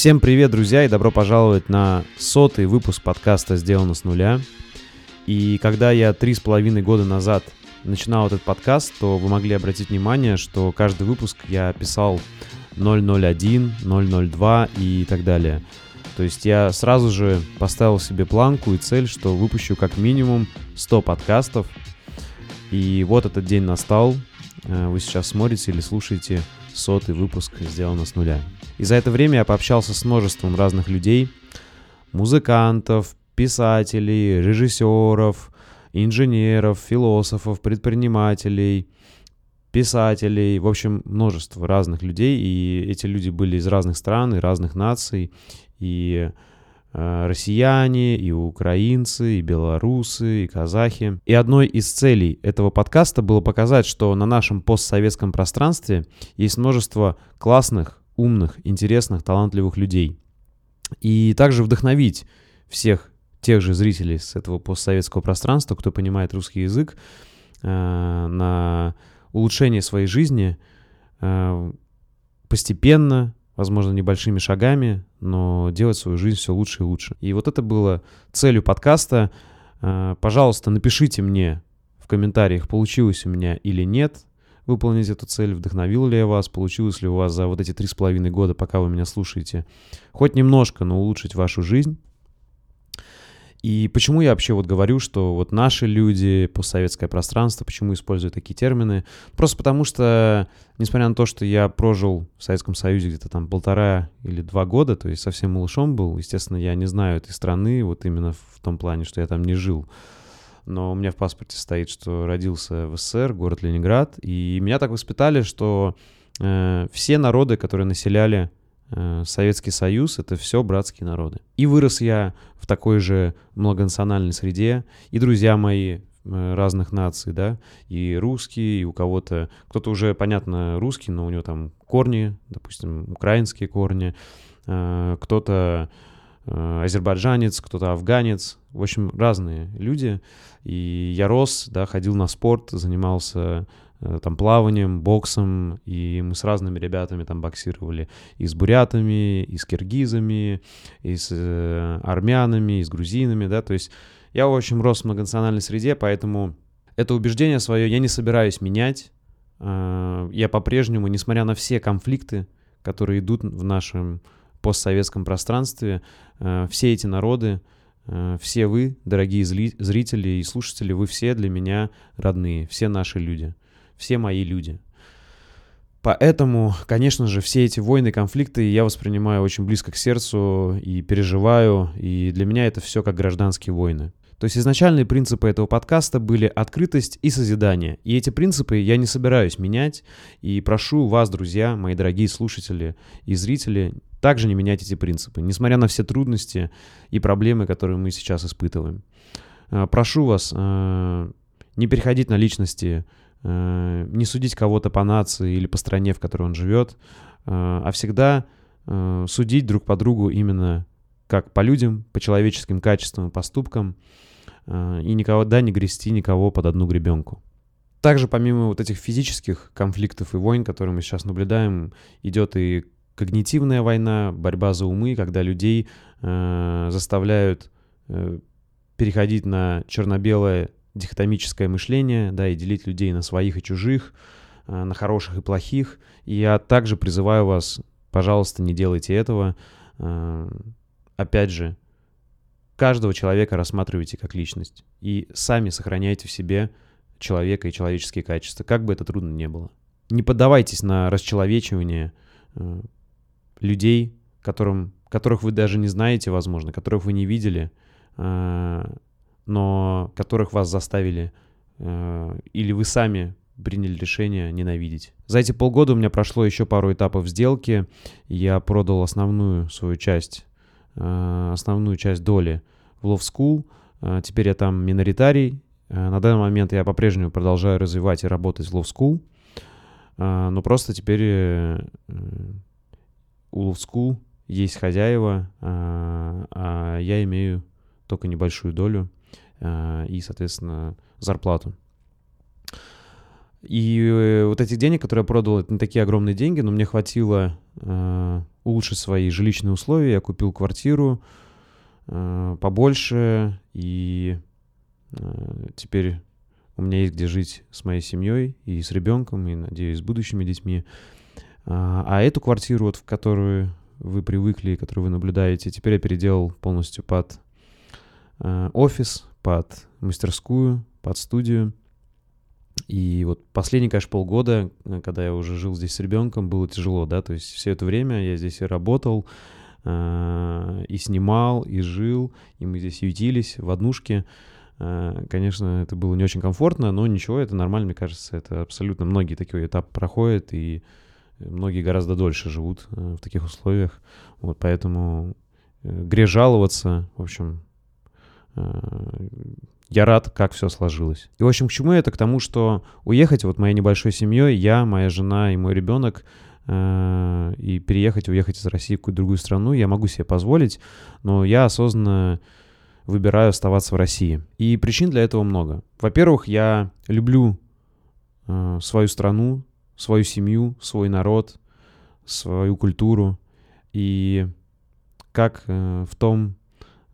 Всем привет, друзья, и добро пожаловать на сотый выпуск подкаста «Сделано с нуля». И когда я три с половиной года назад начинал этот подкаст, то вы могли обратить внимание, что каждый выпуск я писал 001, 002 и так далее. То есть я сразу же поставил себе планку и цель, что выпущу как минимум 100 подкастов. И вот этот день настал. Э, вы сейчас смотрите или слушаете сотый выпуск «Сделано с нуля». И за это время я пообщался с множеством разных людей, музыкантов, писателей, режиссеров, инженеров, философов, предпринимателей, писателей, в общем, множество разных людей, и эти люди были из разных стран и разных наций, и э, россияне, и украинцы, и белорусы, и казахи. И одной из целей этого подкаста было показать, что на нашем постсоветском пространстве есть множество классных, умных, интересных, талантливых людей. И также вдохновить всех тех же зрителей с этого постсоветского пространства, кто понимает русский язык, э, на улучшение своей жизни э, постепенно, возможно, небольшими шагами, но делать свою жизнь все лучше и лучше. И вот это было целью подкаста. Э, пожалуйста, напишите мне в комментариях, получилось у меня или нет выполнить эту цель, вдохновил ли я вас, получилось ли у вас за вот эти три с половиной года, пока вы меня слушаете, хоть немножко, но улучшить вашу жизнь. И почему я вообще вот говорю, что вот наши люди, постсоветское пространство, почему использую такие термины? Просто потому что, несмотря на то, что я прожил в Советском Союзе где-то там полтора или два года, то есть совсем малышом был, естественно, я не знаю этой страны, вот именно в том плане, что я там не жил но у меня в паспорте стоит, что родился в СССР, город Ленинград, и меня так воспитали, что э, все народы, которые населяли э, Советский Союз, это все братские народы. И вырос я в такой же многонациональной среде, и друзья мои э, разных наций, да, и русские, и у кого-то, кто-то уже, понятно, русский, но у него там корни, допустим, украинские корни, э, кто-то азербайджанец, кто-то афганец, в общем, разные люди. И я рос, да, ходил на спорт, занимался э, там плаванием, боксом, и мы с разными ребятами там боксировали. И с бурятами, и с киргизами, и с э, армянами, и с грузинами, да, то есть я, в общем, рос в многонациональной среде, поэтому это убеждение свое я не собираюсь менять, я по-прежнему, несмотря на все конфликты, которые идут в нашем постсоветском пространстве э, все эти народы, э, все вы, дорогие зрители и слушатели, вы все для меня родные, все наши люди, все мои люди. Поэтому, конечно же, все эти войны, конфликты я воспринимаю очень близко к сердцу и переживаю, и для меня это все как гражданские войны. То есть изначальные принципы этого подкаста были открытость и созидание. И эти принципы я не собираюсь менять. И прошу вас, друзья, мои дорогие слушатели и зрители, также не менять эти принципы, несмотря на все трудности и проблемы, которые мы сейчас испытываем. Э, прошу вас э, не переходить на личности, э, не судить кого-то по нации или по стране, в которой он живет, а всегда судить друг по другу именно как по людям, по человеческим качествам и поступкам, и никогда не грести никого под одну гребенку. Также помимо вот этих физических конфликтов и войн, которые мы сейчас наблюдаем, идет и когнитивная война, борьба за умы, когда людей э, заставляют э, переходить на черно-белое дихотомическое мышление, да, и делить людей на своих и чужих, э, на хороших и плохих. И я также призываю вас, пожалуйста, не делайте этого. Э, опять же, каждого человека рассматривайте как личность и сами сохраняйте в себе человека и человеческие качества, как бы это трудно не было. Не поддавайтесь на расчеловечивание, э, людей, которым, которых вы даже не знаете, возможно, которых вы не видели, э, но которых вас заставили э, или вы сами приняли решение ненавидеть. За эти полгода у меня прошло еще пару этапов сделки. Я продал основную свою часть, э, основную часть доли в Love School. Теперь я там миноритарий. На данный момент я по-прежнему продолжаю развивать и работать в Love School. Но просто теперь у School есть хозяева, а, а я имею только небольшую долю а, и, соответственно, зарплату. И э, вот этих денег, которые я продал, это не такие огромные деньги, но мне хватило э, улучшить свои жилищные условия. Я купил квартиру побольше, и теперь у меня есть где жить с моей семьей и с ребенком, и, надеюсь, с будущими детьми. А, а эту квартиру, вот, в которую вы привыкли, которую вы наблюдаете, теперь я переделал полностью под э, офис, под мастерскую, под студию. И вот последние, конечно, полгода, э, когда я уже жил здесь с ребенком, было тяжело, да, то есть все это время я здесь и работал, э, и снимал, и жил, и мы здесь ютились в однушке. Конечно, это было не очень комфортно, но ничего, это нормально, мне кажется, это абсолютно многие такие этапы проходят, и многие гораздо дольше живут в таких условиях, вот, поэтому грех жаловаться, в общем, я рад, как все сложилось. И, в общем, к чему это? К тому, что уехать вот моей небольшой семьей, я, моя жена и мой ребенок, э, и переехать, уехать из России в какую-то другую страну, я могу себе позволить, но я осознанно выбираю оставаться в России. И причин для этого много. Во-первых, я люблю э, свою страну, свою семью, свой народ, свою культуру. И как э, в том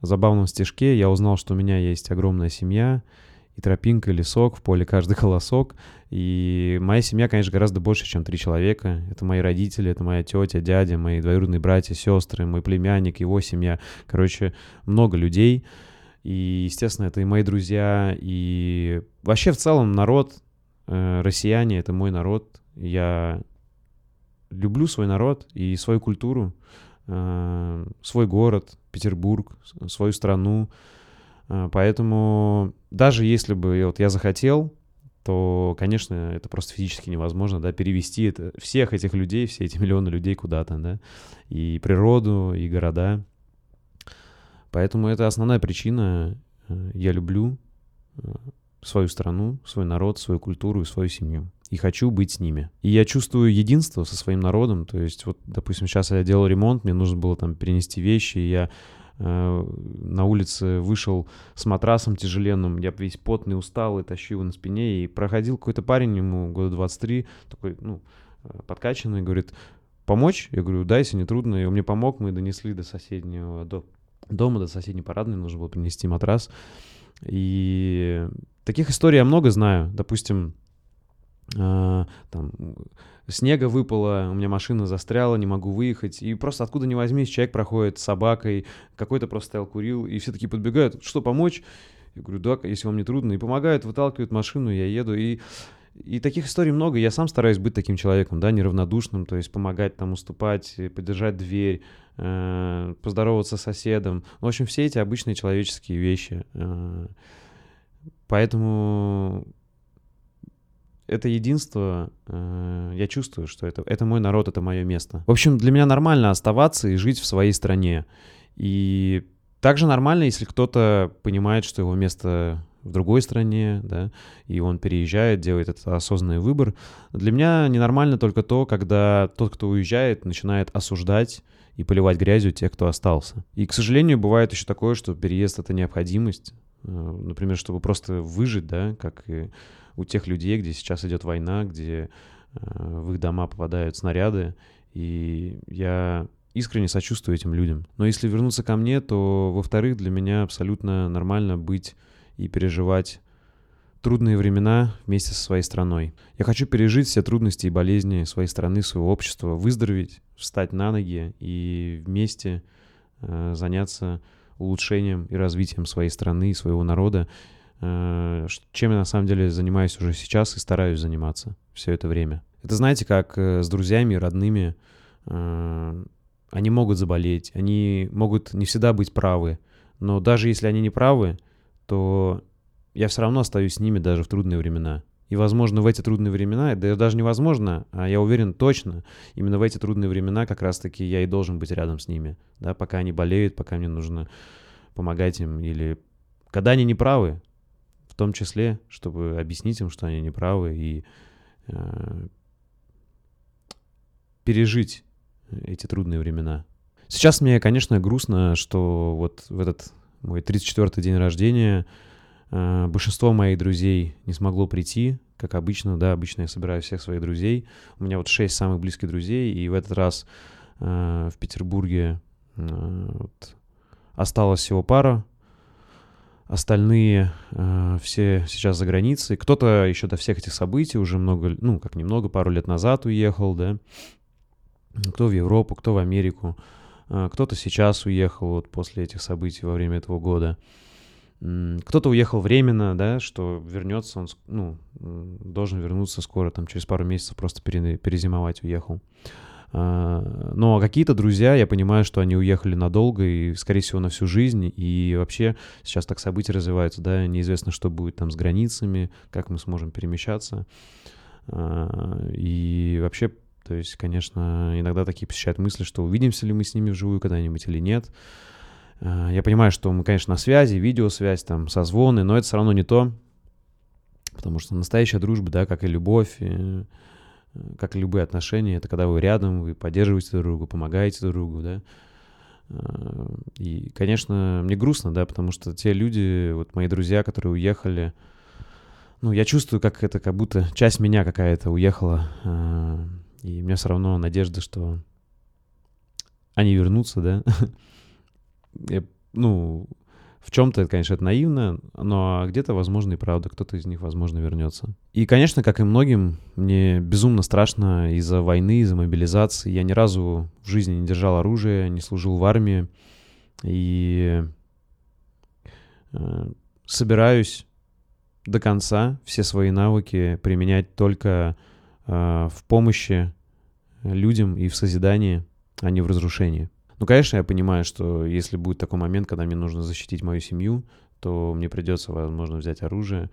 забавном стишке я узнал, что у меня есть огромная семья, и тропинка, и лесок, в поле каждый колосок. И моя семья, конечно, гораздо больше, чем три человека. Это мои родители, это моя тетя, дядя, мои двоюродные братья, сестры, мой племянник, его семья. Короче, много людей. И, естественно, это и мои друзья, и вообще в целом народ, э, россияне — это мой народ. Я люблю свой народ и свою культуру. Э, свой город, Петербург, свою страну. Э, поэтому даже если бы вот я захотел, то, конечно, это просто физически невозможно, да, перевести это, всех этих людей, все эти миллионы людей куда-то, да, и природу, и города. Поэтому это основная причина. Э, я люблю свою страну, свой народ, свою культуру и свою семью и хочу быть с ними. И я чувствую единство со своим народом, то есть вот, допустим, сейчас я делал ремонт, мне нужно было там перенести вещи, и я э, на улице вышел с матрасом тяжеленным, я весь потный, усталый, тащу его на спине, и проходил какой-то парень, ему года 23, такой, ну, э, подкачанный, говорит, помочь? Я говорю, да, если не трудно, и он мне помог, мы донесли до соседнего, до дома, до соседней парадной, нужно было принести матрас, и таких историй я много знаю, допустим, там, снега выпало, у меня машина застряла, не могу выехать. И просто откуда ни возьмись, человек проходит с собакой, какой-то просто стоял, курил, и все таки подбегают, что, помочь? Я говорю, да, если вам не трудно. И помогают, выталкивают машину, я еду. И, и таких историй много. Я сам стараюсь быть таким человеком, да, неравнодушным, то есть помогать там, уступать, поддержать дверь, э, поздороваться с соседом. В общем, все эти обычные человеческие вещи. Э, поэтому это единство, э, я чувствую, что это, это мой народ, это мое место. В общем, для меня нормально оставаться и жить в своей стране. И также нормально, если кто-то понимает, что его место в другой стране, да, и он переезжает, делает этот осознанный выбор. Для меня ненормально только то, когда тот, кто уезжает, начинает осуждать и поливать грязью тех, кто остался. И, к сожалению, бывает еще такое, что переезд — это необходимость. Э, например, чтобы просто выжить, да, как и у тех людей, где сейчас идет война, где э, в их дома попадают снаряды, и я искренне сочувствую этим людям. Но если вернуться ко мне, то, во-вторых, для меня абсолютно нормально быть и переживать трудные времена вместе со своей страной. Я хочу пережить все трудности и болезни своей страны, своего общества, выздороветь, встать на ноги и вместе э, заняться улучшением и развитием своей страны и своего народа. Э, чем я на самом деле занимаюсь уже сейчас и стараюсь заниматься все это время. Это знаете, как э, с друзьями, родными, э, они могут заболеть, они могут не всегда быть правы, но даже если они не правы, то я все равно остаюсь с ними даже в трудные времена. И, возможно, в эти трудные времена, да даже невозможно, а я уверен точно, именно в эти трудные времена как раз-таки я и должен быть рядом с ними, да, пока они болеют, пока мне нужно помогать им, или когда они не правы, том числе, чтобы объяснить им, что они неправы, и э, пережить эти трудные времена. Сейчас мне, конечно, грустно, что вот в этот мой 34-й день рождения Э, большинство моих друзей не смогло прийти, как обычно, да, обычно я собираю всех своих друзей. У меня вот шесть самых близких друзей, и в этот раз э, в Петербурге э, вот, осталось всего пара. Остальные э, все сейчас за границей. Кто-то еще до всех этих событий уже много, ну, как немного, пару лет назад уехал, да. Кто в Европу, кто в Америку. Э, кто-то сейчас уехал вот после этих событий во время этого года. Кто-то уехал временно, да, что вернется, он, ну, должен вернуться скоро, там, через пару месяцев просто перезимовать уехал. А, но какие-то друзья, я понимаю, что они уехали надолго и, скорее всего, на всю жизнь. И вообще сейчас так события развиваются, да, неизвестно, что будет там с границами, как мы сможем перемещаться. А, и вообще, то есть, конечно, иногда такие посещают мысли, что увидимся ли мы с ними вживую когда-нибудь или нет. Э, я понимаю, что мы, конечно, на связи, видеосвязь, там, созвоны, но это все равно не то, потому что настоящая дружба, да, как и любовь, э, как и любые отношения, это когда вы рядом, вы поддерживаете друг друга, помогаете друг другу, да. Э, и, конечно, мне грустно, да, потому что те люди, вот мои друзья, которые уехали, ну, я чувствую, как это как будто часть меня какая-то уехала, и у меня все равно надежда, что они вернутся, да, я, ну, в чем-то, конечно, это наивно, но где-то, возможно, и правда, кто-то из них, возможно, вернется. И, конечно, как и многим, мне безумно страшно из-за войны, из-за мобилизации. Я ни разу в жизни не держал оружие, не служил в армии. И э, собираюсь до конца все свои навыки применять только э, в помощи людям и в созидании, а не в разрушении. Ну, конечно, я понимаю, что если будет такой момент, когда мне нужно защитить мою семью, то мне придется, возможно, взять оружие.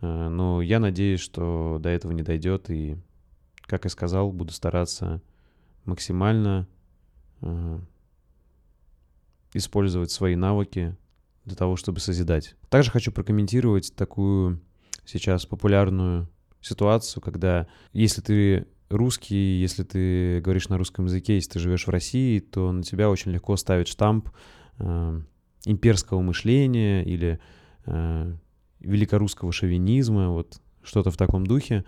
Э, но я надеюсь, что до этого не дойдет. И, как я сказал, буду стараться максимально э, использовать свои навыки для того, чтобы созидать. Также хочу прокомментировать такую сейчас популярную ситуацию, когда если ты русский, если ты говоришь на русском языке, если ты живешь в России, то на тебя очень легко ставить штамп э, имперского мышления или э, великорусского шовинизма, вот что-то в таком духе.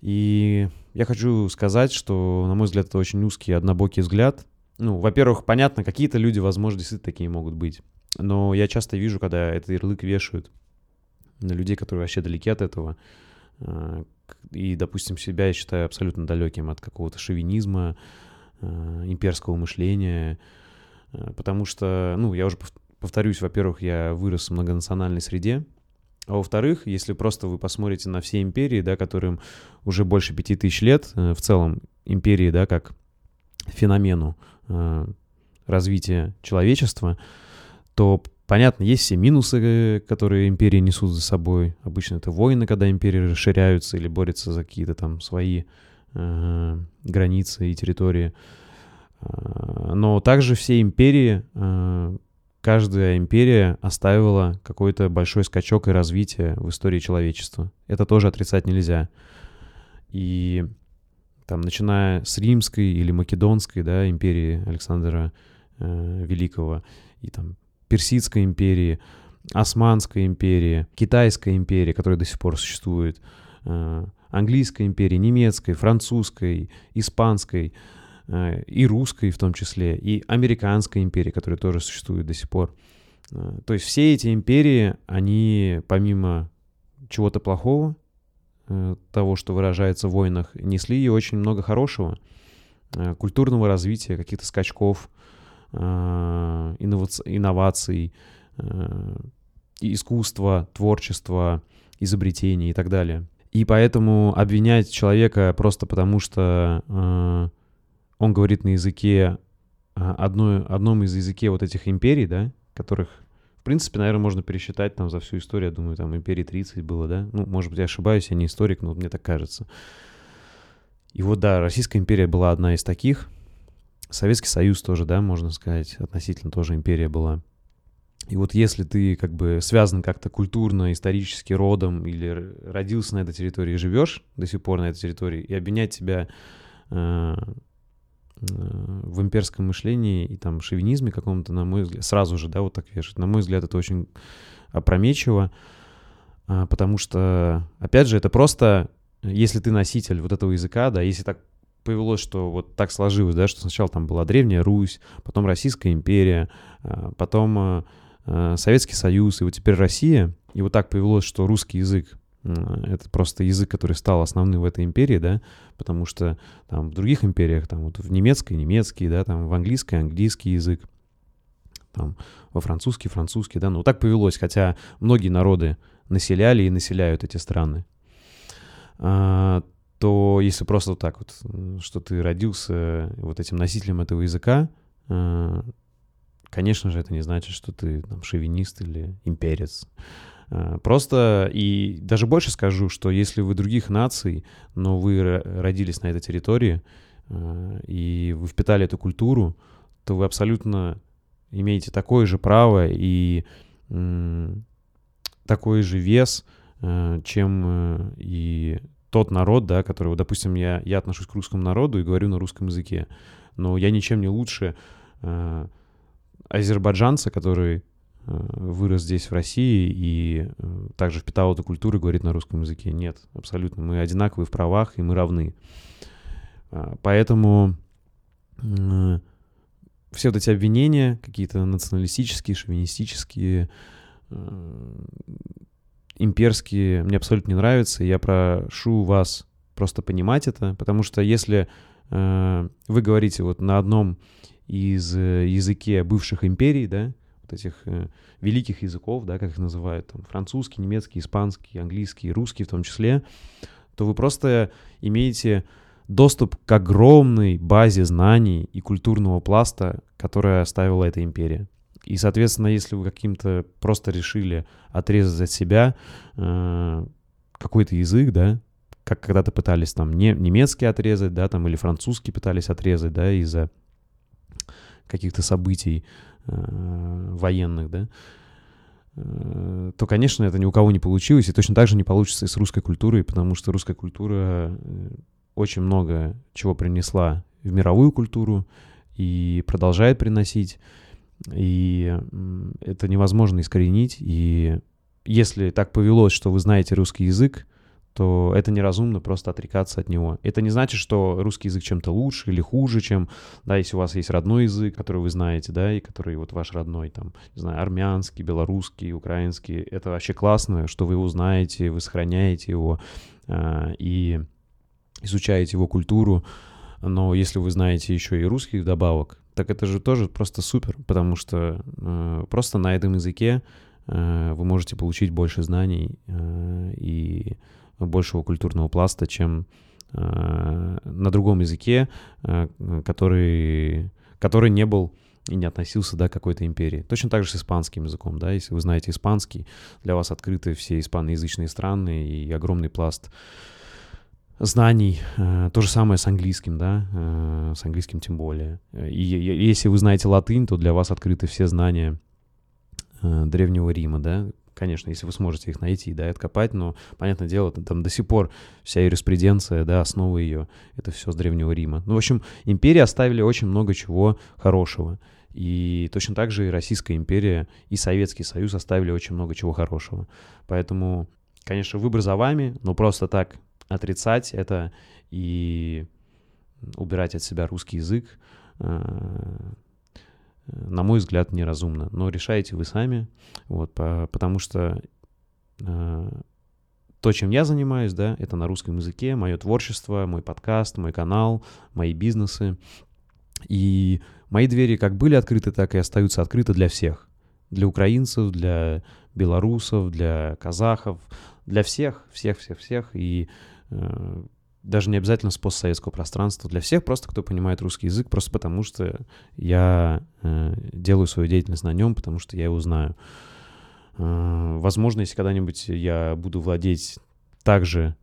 И я хочу сказать, что, на мой взгляд, это очень узкий, однобокий взгляд. Ну, во-первых, понятно, какие-то люди, возможно, действительно такие могут быть. Но я часто вижу, когда этот ярлык вешают на людей, которые вообще далеки от этого, э, и, допустим, себя я считаю абсолютно далеким от какого-то шовинизма, э, имперского мышления, э, потому что, ну, я уже повторюсь, во-первых, я вырос в многонациональной среде, а во-вторых, если просто вы посмотрите на все империи, да, которым уже больше пяти тысяч лет, э, в целом империи, да, как феномену развития человечества, то Понятно, есть все минусы, которые империи несут за собой. Обычно это войны, когда империи расширяются или борются за какие-то там свои э, границы и территории. Э, но также все империи, э, каждая империя оставила какой-то большой скачок и развитие в истории человечества. Это тоже отрицать нельзя. И там, начиная с римской или македонской, да, империи Александра э, Великого, и там Персидской империи, Османской империи, Китайской империи, которая до сих пор существует, э, Английской империи, немецкой, французской, испанской э, и русской в том числе, и Американской империи, которая тоже существует до сих пор. Э, то есть все эти империи, они помимо чего-то плохого, того, что выражается в войнах, несли и очень много хорошего, культурного развития, каких-то скачков, инноваций, э, искусства, творчества, изобретений и так далее. И поэтому обвинять человека просто потому, что э, он говорит на языке, одной, одном из языке вот этих империй, да, которых, в принципе, наверное, можно пересчитать там за всю историю, я думаю, там империи 30 было, да, ну, может быть, я ошибаюсь, я не историк, но мне так кажется. И вот, да, Российская империя была одна из таких — Советский Союз тоже, да, можно сказать, относительно тоже империя была. И вот если ты как бы связан как-то культурно, исторически родом или родился на этой территории и живешь до сих пор на этой территории, и обвинять тебя э, э, в имперском мышлении и там шовинизме каком-то, на мой взгляд, сразу же, да, вот так вешать, на мой взгляд, это очень опрометчиво. А, потому что, опять же, это просто, если ты носитель вот этого языка, да, если так повелось, что вот так сложилось, да, что сначала там была Древняя Русь, потом Российская империя, а, потом а, а, Советский Союз, и вот теперь Россия, и вот так повелось, что русский язык это просто язык, который стал основным в этой империи, да, потому что там в других империях, там вот в немецкой немецкий, да, там в английской английский язык, там во французский французский, да, ну вот так повелось, хотя многие народы населяли и населяют эти страны то если просто вот так вот, что ты родился вот этим носителем этого языка, э, конечно же, это не значит, что ты там шовинист или имперец. Э, просто и даже больше скажу, что если вы других наций, но вы родились на этой территории, э, и вы впитали эту культуру, то вы абсолютно имеете такое же право и такой же вес, чем и тот народ, да, который, допустим, я, я отношусь к русскому народу и говорю на русском языке, но я ничем не лучше э, азербайджанца, который э, вырос здесь, в России, и э, также впитал эту культуру и говорит на русском языке. Нет, абсолютно. Мы одинаковые в правах, и мы равны. Э, поэтому э, все вот эти обвинения, какие-то националистические, шовинистические, имперские мне абсолютно не нравятся. Я прошу вас просто понимать это, потому что если э, вы говорите вот на одном из э, языке бывших империй, да, вот этих э, великих языков, да, как их называют, там, французский, немецкий, испанский, английский, русский в том числе, то вы просто имеете доступ к огромной базе знаний и культурного пласта, которая оставила эта империя. И, соответственно, если вы каким-то просто решили отрезать от себя э, какой-то язык, да, как когда-то пытались там не, немецкий отрезать, да, там, или французский пытались отрезать, да, из-за каких-то событий э, военных, да, э, то, конечно, это ни у кого не получилось, и точно так же не получится и с русской культурой, потому что русская культура э, очень много чего принесла в мировую культуру и продолжает приносить. И это невозможно искоренить. И если так повелось, что вы знаете русский язык, то это неразумно просто отрекаться от него. Это не значит, что русский язык чем-то лучше или хуже, чем, да, если у вас есть родной язык, который вы знаете, да, и который вот ваш родной, там, не знаю, армянский, белорусский, украинский, это вообще классно, что вы его знаете, вы сохраняете его э, и изучаете его культуру, но если вы знаете еще и русский вдобавок, так это же тоже просто супер, потому что э, просто на этом языке э, вы можете получить больше знаний э, и большего культурного пласта, чем э, на другом языке, э, который, который не был и не относился да, к какой-то империи. Точно так же с испанским языком, да, если вы знаете испанский, для вас открыты все испаноязычные страны и огромный пласт знаний. Э, то же самое с английским, да, э, с английским тем более. И если вы знаете латынь, то для вас открыты все знания э, Древнего Рима, да, конечно, если вы сможете их найти, да, и откопать, но, понятное дело, там до сих пор вся юриспруденция, да, основа ее, это все с Древнего Рима. Ну, в общем, империи оставили очень много чего хорошего. И точно так же и Российская империя, и Советский Союз оставили очень много чего хорошего. Поэтому, конечно, выбор за вами, но просто так отрицать это и убирать от себя русский язык, э, на мой взгляд, неразумно. Но решаете вы сами, вот, по, потому что э, то, чем я занимаюсь, да, это на русском языке, мое творчество, мой подкаст, мой канал, мои бизнесы. И мои двери как были открыты, так и остаются открыты для всех. Для украинцев, для белорусов, для казахов, для всех, всех, всех, всех. И Э, даже не обязательно с постсоветского пространства, для всех просто, кто понимает русский язык, просто потому что я э, делаю свою деятельность на нем, потому что я его знаю. Э, возможно, если когда-нибудь я буду владеть также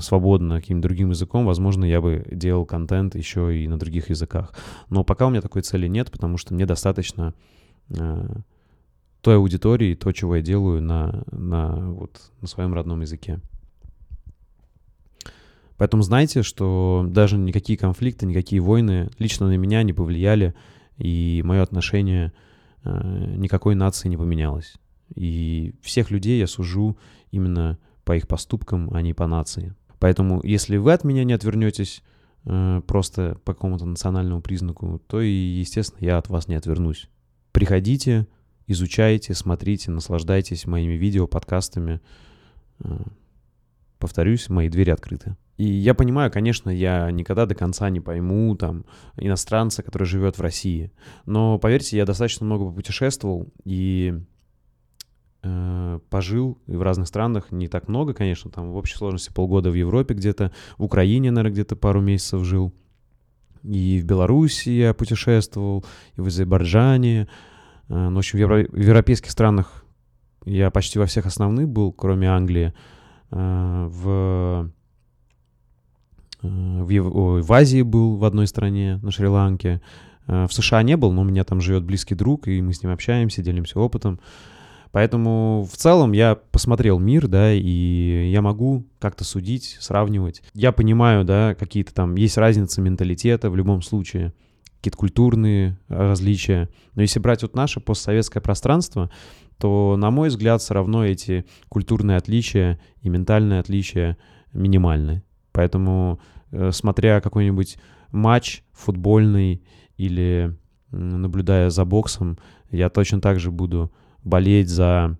свободно каким-то другим языком, возможно, я бы делал контент еще и на других языках. Но пока у меня такой цели нет, потому что мне достаточно э, той аудитории, то, чего я делаю на, на, вот, на своем родном языке. Поэтому знайте, что даже никакие конфликты, никакие войны лично на меня не повлияли, и мое отношение э, никакой нации не поменялось. И всех людей я сужу именно по их поступкам, а не по нации. Поэтому, если вы от меня не отвернетесь э, просто по какому-то национальному признаку, то и, естественно, я от вас не отвернусь. Приходите, изучайте, смотрите, наслаждайтесь моими видео, подкастами. Э, повторюсь, мои двери открыты. И я понимаю, конечно, я никогда до конца не пойму там иностранца, который живет в России. Но поверьте, я достаточно много попутешествовал и э, пожил в разных странах, не так много, конечно, там в общей сложности полгода в Европе где-то, в Украине, наверное, где-то пару месяцев жил. И в Беларуси я путешествовал, и в Азербайджане. Э, ну, в общем, в, евро- в европейских странах я почти во всех основных был, кроме Англии. Э, в в, в Азии был в одной стране, на Шри-Ланке. Э, в США не был, но у меня там живет близкий друг, и мы с ним общаемся, делимся опытом. Поэтому в целом я посмотрел мир, да, и я могу как-то судить, сравнивать. Я понимаю, да, какие-то там есть разницы менталитета в любом случае, какие-то культурные различия. Но если брать вот наше постсоветское пространство, то, на мой взгляд, все равно эти культурные отличия и ментальные отличия минимальны. Поэтому, э, смотря какой-нибудь матч футбольный или наблюдая за боксом, я точно так же буду болеть за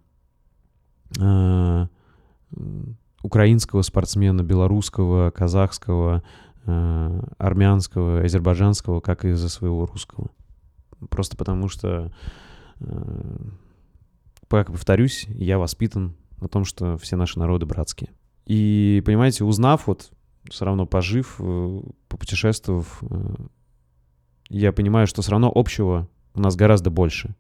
э, украинского спортсмена, белорусского, казахского, э, армянского, азербайджанского, как и за своего русского. Просто потому что, э, как повторюсь, я воспитан на том, что все наши народы братские. И, понимаете, узнав вот все равно пожив, э, попутешествовав, э, я понимаю, что все равно общего у нас гораздо больше,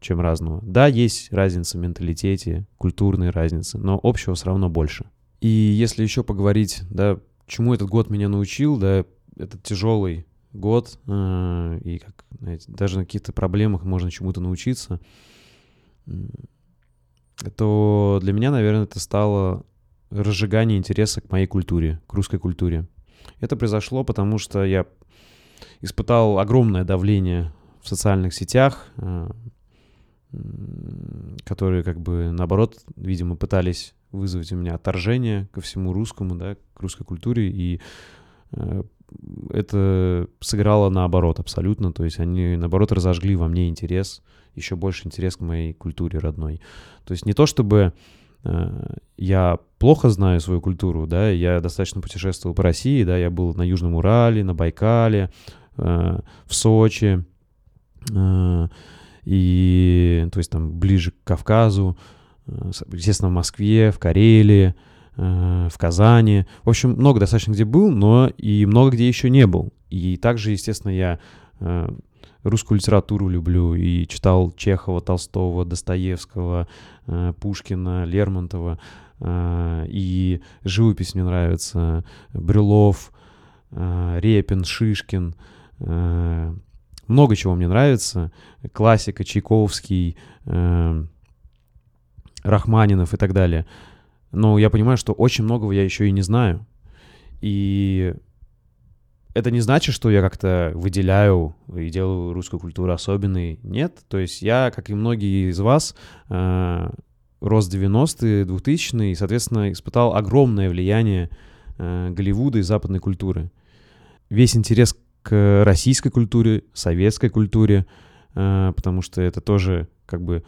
чем разного. Да, есть разница в менталитете, культурные разницы, но общего все равно больше. И если еще поговорить, да, чему этот год меня научил, да, этот тяжелый год, э, и как, знаете, даже на каких-то проблемах можно чему-то научиться, то для меня, наверное, это стало разжигание интереса к моей культуре, к русской культуре. Это произошло, потому что я испытал огромное давление в социальных сетях, э, которые как бы наоборот, видимо, пытались вызвать у меня отторжение ко всему русскому, да, к русской культуре, и э, это сыграло наоборот абсолютно, то есть они наоборот разожгли во мне интерес, еще больше интерес к моей культуре родной. То есть не то чтобы я плохо знаю свою культуру, да, я достаточно путешествовал по России, да, я был на Южном Урале, на Байкале, э, в Сочи, э, и, то есть там ближе к Кавказу, естественно, в Москве, в Карелии, в Казани. В общем, много достаточно где был, но и много где еще не был. И также, естественно, я русскую литературу люблю и читал Чехова, Толстого, Достоевского, э, Пушкина, Лермонтова. Э, и живопись мне нравится. Брюлов, э, Репин, Шишкин. Много чего мне нравится. Классика, Чайковский, Рахманинов и так далее. Но я понимаю, что очень многого я еще и не знаю. И это не значит, что я как-то выделяю и делаю русскую культуру особенной. Нет. То есть я, как и многие из вас, э, рос 90-е, 2000-е, и, соответственно, испытал огромное влияние э, Голливуда и западной культуры. Весь интерес к российской культуре, советской культуре, э, потому что это тоже как бы...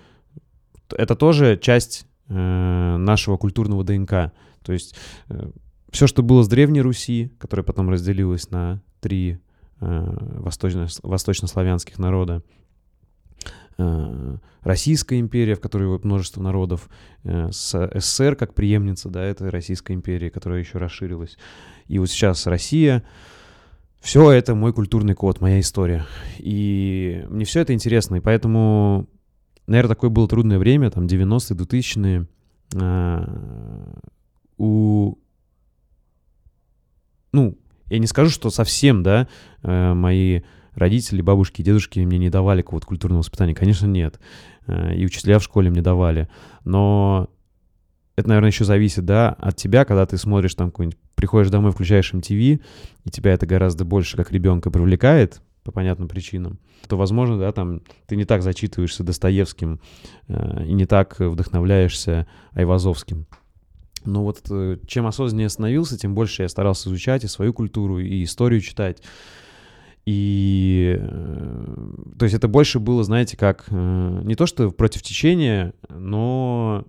Это тоже часть э, нашего культурного ДНК. То есть... Э, все, что было с Древней Руси, которая потом разделилась на три э, восточно, восточнославянских народа, э, Российская империя, в которой множество народов, э, СССР как преемница, да, это Российская империя, которая еще расширилась. И вот сейчас Россия, все это мой культурный код, моя история. И мне все это интересно, и поэтому, наверное, такое было трудное время, там, 90-е, 2000-е. Э, у ну, я не скажу, что совсем, да, э, мои родители, бабушки, дедушки мне не давали какого-то культурного воспитания. Конечно, нет. Э, и учителя в школе мне давали. Но это, наверное, еще зависит, да, от тебя, когда ты смотришь там какой-нибудь, приходишь домой, включаешь MTV, и тебя это гораздо больше как ребенка привлекает, по понятным причинам, то, возможно, да, там ты не так зачитываешься Достоевским э, и не так вдохновляешься Айвазовским. Но вот э, чем осознаннее становился, тем больше я старался изучать и свою культуру, и историю читать. И э, то есть это больше было, знаете, как э, не то что против течения, но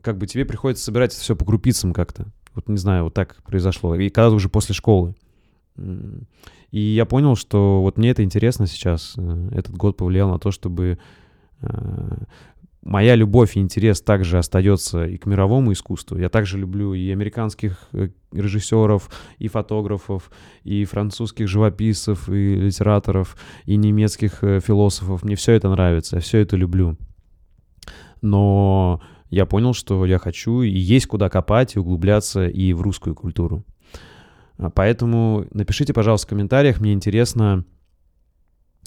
как бы тебе приходится собирать все по крупицам как-то. Вот не знаю, вот так произошло. И когда уже после школы. И я понял, что вот мне это интересно сейчас. Этот год повлиял на то, чтобы моя любовь и интерес также остается и к мировому искусству. Я также люблю и американских э, режиссеров, и фотографов, и французских живописцев, и литераторов, и немецких э, философов. Мне все это нравится, я все это люблю. Но я понял, что я хочу и есть куда копать и углубляться и в русскую культуру. А поэтому напишите, пожалуйста, в комментариях, мне интересно,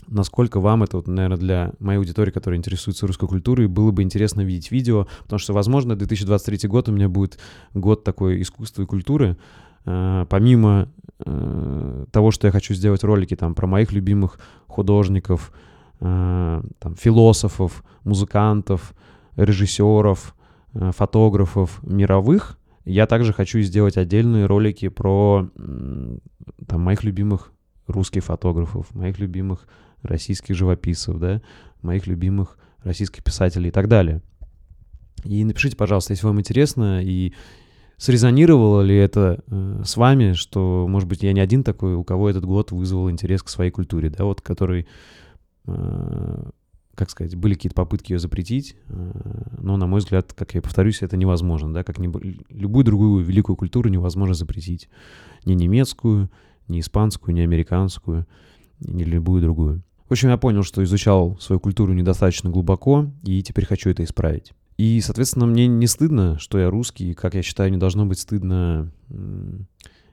насколько вам это, вот, наверное, для моей аудитории, которая интересуется русской культурой, было бы интересно видеть видео, потому что, возможно, 2023 год у меня будет год такой искусства и культуры. Э, помимо э, того, что я хочу сделать ролики там про моих любимых художников, э, там, философов, музыкантов, режиссеров, фотографов мировых, я также хочу сделать отдельные ролики про там, моих любимых русских фотографов, моих любимых российских живописцев, да, моих любимых российских писателей и так далее. И напишите, пожалуйста, если вам интересно, и срезонировало ли это э, с вами, что, может быть, я не один такой, у кого этот год вызвал интерес к своей культуре, да, вот который, э, как сказать, были какие-то попытки ее запретить, э, но, на мой взгляд, как я повторюсь, это невозможно, да, как не, любую другую великую культуру невозможно запретить. Ни немецкую, ни испанскую, ни американскую, ни любую другую. В общем, я понял, что изучал свою культуру недостаточно глубоко, и теперь хочу это исправить. И, соответственно, мне не стыдно, что я русский, как я считаю, не должно быть стыдно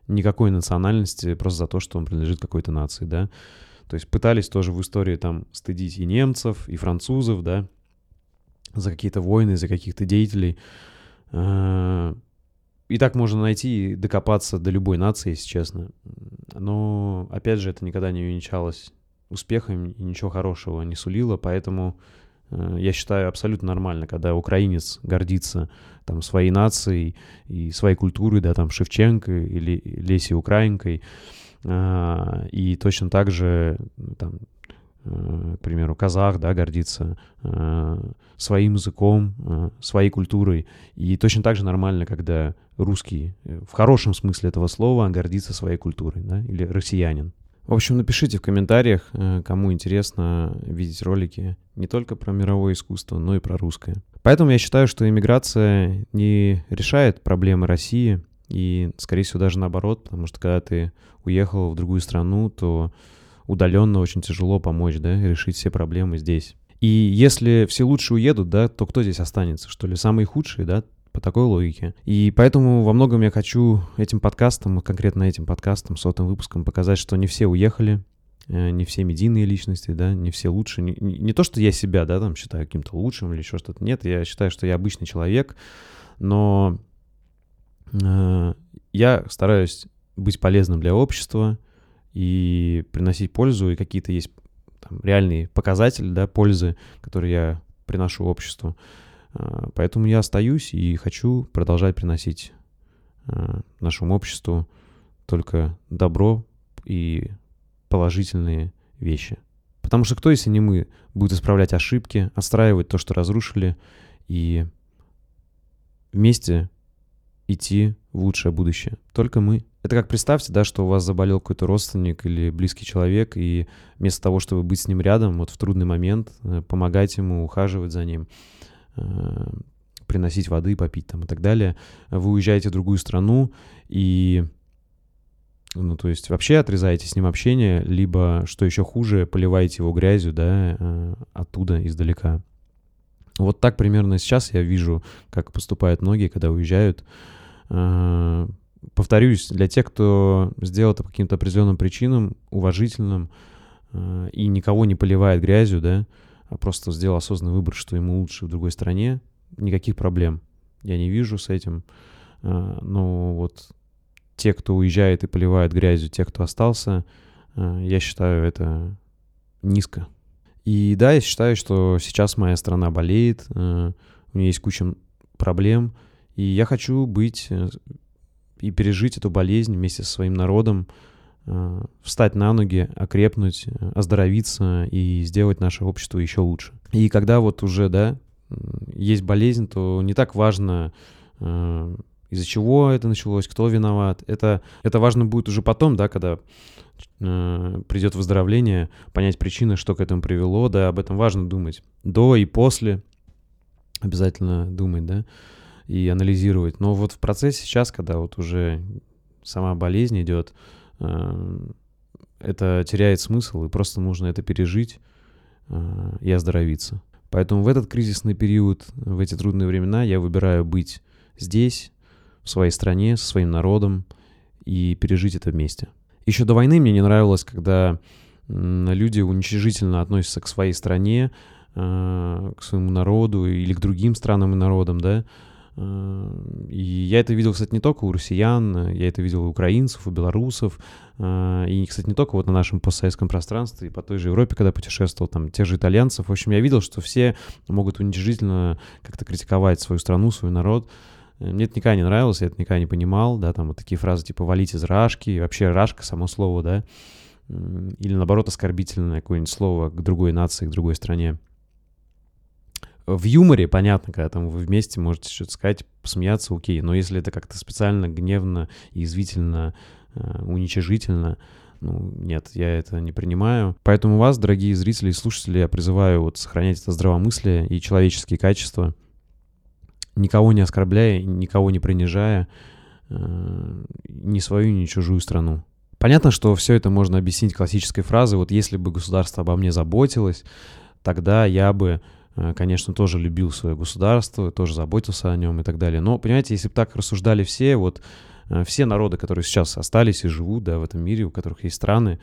никакой национальности просто за то, что он принадлежит какой-то нации, да. То есть пытались тоже в истории там стыдить и немцев, и французов, да, за какие-то войны, за каких-то деятелей. А, и так можно найти и докопаться до любой нации, если честно. Но, опять же, это никогда не увенчалось успехом и ничего хорошего не сулило, поэтому э, я считаю абсолютно нормально, когда украинец гордится там своей нацией и своей культурой, да, там Шевченко или Лесей Украинкой, э, и точно так же там э, к примеру, казах, да, гордится э, своим языком, э, своей культурой. И точно так же нормально, когда русский, э, в хорошем смысле этого слова, гордится своей культурой, да, или россиянин. В общем, напишите в комментариях, э, кому интересно видеть ролики не только про мировое искусство, но и про русское. Поэтому я считаю, что иммиграция не решает проблемы России, и, скорее всего, даже наоборот, потому что когда ты уехал в другую страну, то удаленно очень тяжело помочь, да, решить все проблемы здесь. И если все лучшие уедут, да, то кто здесь останется, что ли? Самые худшие, да, по такой логике. И поэтому во многом я хочу этим подкастом, конкретно этим подкастом, сотым выпуском показать, что не все уехали, э, не все медийные личности, да, не все лучше. Не, не, то, что я себя, да, там считаю каким-то лучшим или еще что-то. Нет, я считаю, что я обычный человек, но э, я стараюсь быть полезным для общества и приносить пользу, и какие-то есть там, реальные показатели, да, пользы, которые я приношу обществу. А, поэтому я остаюсь и хочу продолжать приносить а, нашему обществу только добро и положительные вещи. Потому что кто, если не мы, будет исправлять ошибки, отстраивать то, что разрушили, и вместе идти в лучшее будущее? Только мы. Это как представьте, да, что у вас заболел какой-то родственник или близкий человек, и вместо того, чтобы быть с ним рядом, вот в трудный момент, э, помогать ему, ухаживать за ним, Э, приносить воды, попить там и так далее. Вы уезжаете в другую страну и ну, то есть вообще отрезаете с ним общение, либо, что еще хуже, поливаете его грязью, да, э, оттуда, издалека. Вот так примерно сейчас я вижу, как поступают многие, когда уезжают. Э, повторюсь, для тех, кто сделал это по каким-то определенным причинам, уважительным, и никого не поливает грязью, да, а просто сделал осознанный выбор, что ему лучше в другой стране, никаких проблем я не вижу с этим. А, но вот те, кто уезжает и поливает грязью, те, кто остался, я считаю это низко. И да, я считаю, что сейчас моя страна болеет, у нее есть куча проблем, и я хочу быть и пережить эту болезнь вместе со своим народом, встать на ноги, окрепнуть, оздоровиться и сделать наше общество еще лучше. И когда вот уже, да, есть болезнь, то не так важно, э, из-за чего это началось, кто виноват. Это, это важно будет уже потом, да, когда э, придет выздоровление, понять причины, что к этому привело, да, об этом важно думать. До и после обязательно думать, да, и анализировать. Но вот в процессе сейчас, когда вот уже сама болезнь идет, э, это теряет смысл, и просто нужно это пережить э, и оздоровиться. Поэтому в этот кризисный период, в эти трудные времена я выбираю быть здесь, в своей стране, со своим народом и пережить это вместе. Еще до войны мне не нравилось, когда люди уничижительно относятся к своей стране, э, к своему народу или к другим странам и народам, да, и я это видел, кстати, не только у россиян, я это видел у украинцев, у белорусов, а, и, кстати, не только вот на нашем постсоветском пространстве, и по той же Европе, когда путешествовал, там, тех же итальянцев. В общем, я видел, что все могут уничижительно как-то критиковать свою страну, свой народ. Мне это никогда не нравилось, я это никогда не понимал, да, там вот такие фразы типа «валить из рашки», вообще «рашка» само слово, да, или наоборот оскорбительное какое-нибудь слово к другой нации, к другой стране в юморе, понятно, когда там вы вместе можете что-то сказать, посмеяться, окей, но если это как-то специально, гневно, язвительно, э, уничижительно, ну, нет, я это не принимаю. Поэтому вас, дорогие зрители и слушатели, я призываю вот сохранять это здравомыслие и человеческие качества, никого не оскорбляя, никого не принижая, э, ни свою, ни чужую страну. Понятно, что все это можно объяснить классической фразой, вот если бы государство обо мне заботилось, тогда я бы Э, конечно, тоже любил свое государство, тоже заботился о нем и так далее. Но, понимаете, если бы так рассуждали все, вот э, все народы, которые сейчас остались и живут, да, в этом мире, у которых есть страны,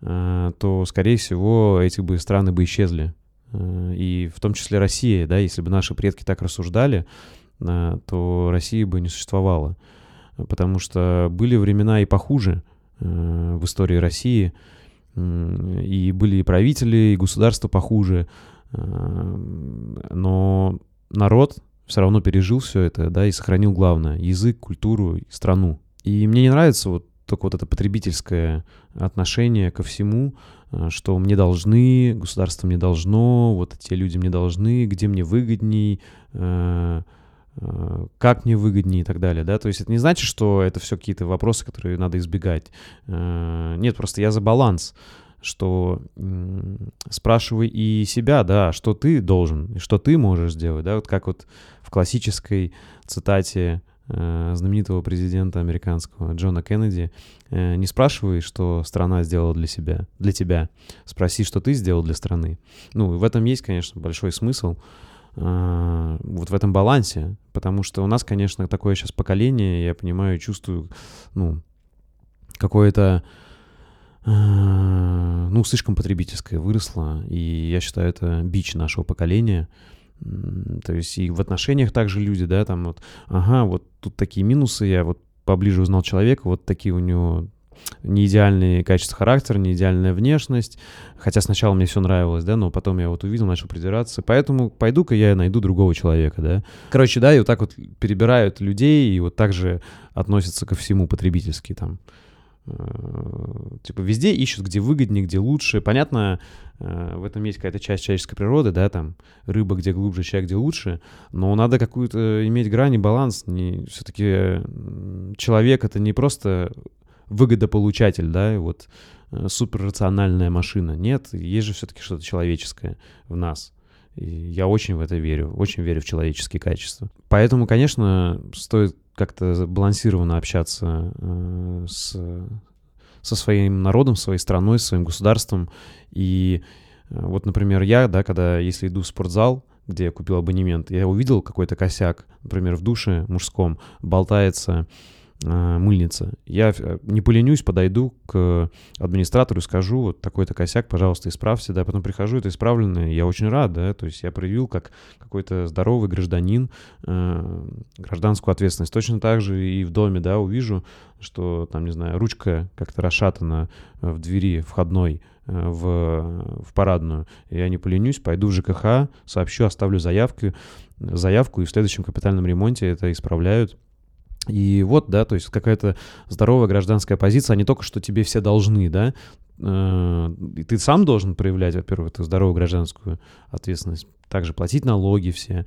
то, скорее всего, эти бы страны бы исчезли. И в том числе Россия, да, если бы наши предки так рассуждали, то России бы не существовало. Потому что были времена и похуже в истории России, и были и правители, и государства похуже, но народ все равно пережил все это, да, и сохранил главное — язык, культуру, страну. И мне не нравится вот только вот это потребительское отношение ко всему, э, что мне должны, государство мне должно, вот эти люди мне должны, где мне выгодней, э, э, как мне выгоднее и так далее, да, то есть это не значит, что это все какие-то вопросы, которые надо избегать. Нет, просто я за баланс, что спрашивай и себя, да, что ты должен, что ты можешь сделать, да, вот как вот в классической цитате знаменитого президента американского Джона Кеннеди, э, не спрашивай, что страна сделала для себя, для тебя, спроси, что ты сделал для страны. Ну, в этом есть, конечно, большой смысл, э, вот в этом балансе, потому что у нас, конечно, такое сейчас поколение, я понимаю, чувствую, ну, какое-то Э, ну, слишком потребительское выросло, и я считаю, это бич нашего поколения. То есть и в отношениях также люди, да, там вот, ага, вот тут такие минусы, я вот поближе узнал человека, вот такие у него не идеальные качества характера, не идеальная внешность. Хотя сначала мне все нравилось, да, но потом я вот увидел, начал придираться. Поэтому пойду-ка я найду другого человека, да. Короче, да, и вот так вот перебирают людей и вот так же относятся ко всему потребительски там. Э, типа везде ищут, где выгоднее, где лучше. Понятно, э, в этом есть какая-то часть человеческой природы, да, там рыба где глубже, человек где лучше, но надо какую-то иметь грань и баланс. Не, все-таки человек это не просто выгодополучатель, да, и вот э, суперрациональная машина. Нет, есть же все-таки что-то человеческое в нас. И я очень в это верю, очень верю в человеческие качества. Поэтому, конечно, стоит как-то балансированно общаться э, с, со своим народом, своей страной, своим государством. И э, вот, например, я, да, когда, если иду в спортзал, где я купил абонемент, я увидел какой-то косяк, например, в душе мужском болтается мыльница. Я э, не поленюсь, подойду к администратору и скажу, вот такой-то косяк, пожалуйста, исправьте, да, потом прихожу, это исправлено, я очень рад, да, то есть я проявил как какой-то здоровый гражданин э, гражданскую ответственность. Точно так же и в доме, да, увижу, что там, не знаю, ручка как-то расшатана в двери входной, в, в парадную. Я не поленюсь, пойду в ЖКХ, сообщу, оставлю заявку, заявку, и в следующем капитальном ремонте это исправляют. И вот, да, то есть какая-то здоровая гражданская позиция, а не только, что тебе все должны, да, э, и ты сам должен проявлять, во-первых, эту здоровую гражданскую ответственность, также платить налоги все,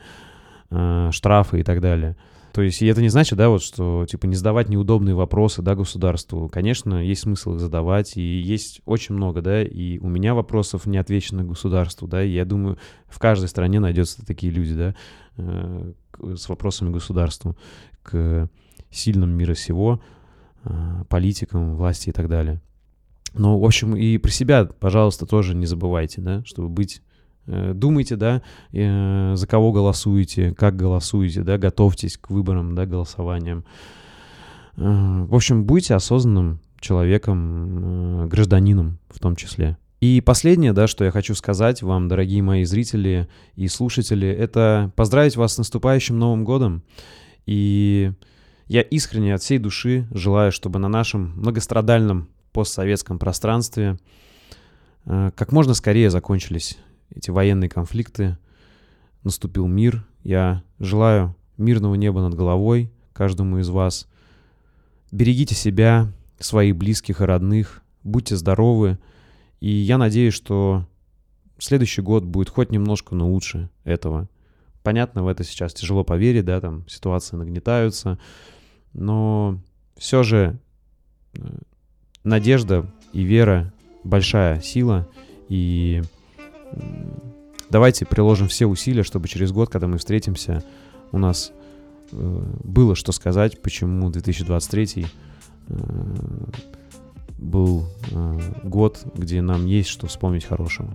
э, штрафы и так далее. То есть, и это не значит, да, вот, что, типа, не задавать неудобные вопросы, да, государству. Конечно, есть смысл их задавать, и есть очень много, да, и у меня вопросов не отвечено государству, да, и я думаю, в каждой стране найдется такие люди, да, э, с вопросами государству, к сильным мира сего, э, политикам, власти и так далее. Но, в общем, и про себя, пожалуйста, тоже не забывайте, да, чтобы быть Э, думайте, да, э, за кого голосуете, как голосуете, да, готовьтесь к выборам, да, голосованиям. Э, в общем, будьте осознанным человеком, гражданином в том числе. И последнее, да, что я хочу сказать вам, дорогие мои зрители и слушатели, это поздравить вас с наступающим Новым годом. И я искренне от всей души желаю, чтобы на нашем многострадальном постсоветском пространстве как можно скорее закончились эти военные конфликты, наступил мир. Я желаю мирного неба над головой каждому из вас. Берегите себя, своих близких и родных, будьте здоровы. И я надеюсь, что следующий год будет хоть немножко, но лучше этого. Понятно, в это сейчас тяжело поверить, да, там ситуации нагнетаются, но все же э, надежда и вера большая сила, и давайте приложим все усилия, чтобы через год, когда мы встретимся, у нас э, было что сказать, почему 2023 э, был год, где нам есть что вспомнить хорошего.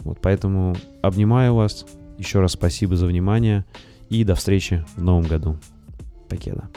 Вот поэтому обнимаю вас. Еще раз спасибо за внимание и до встречи в новом году. Покеда.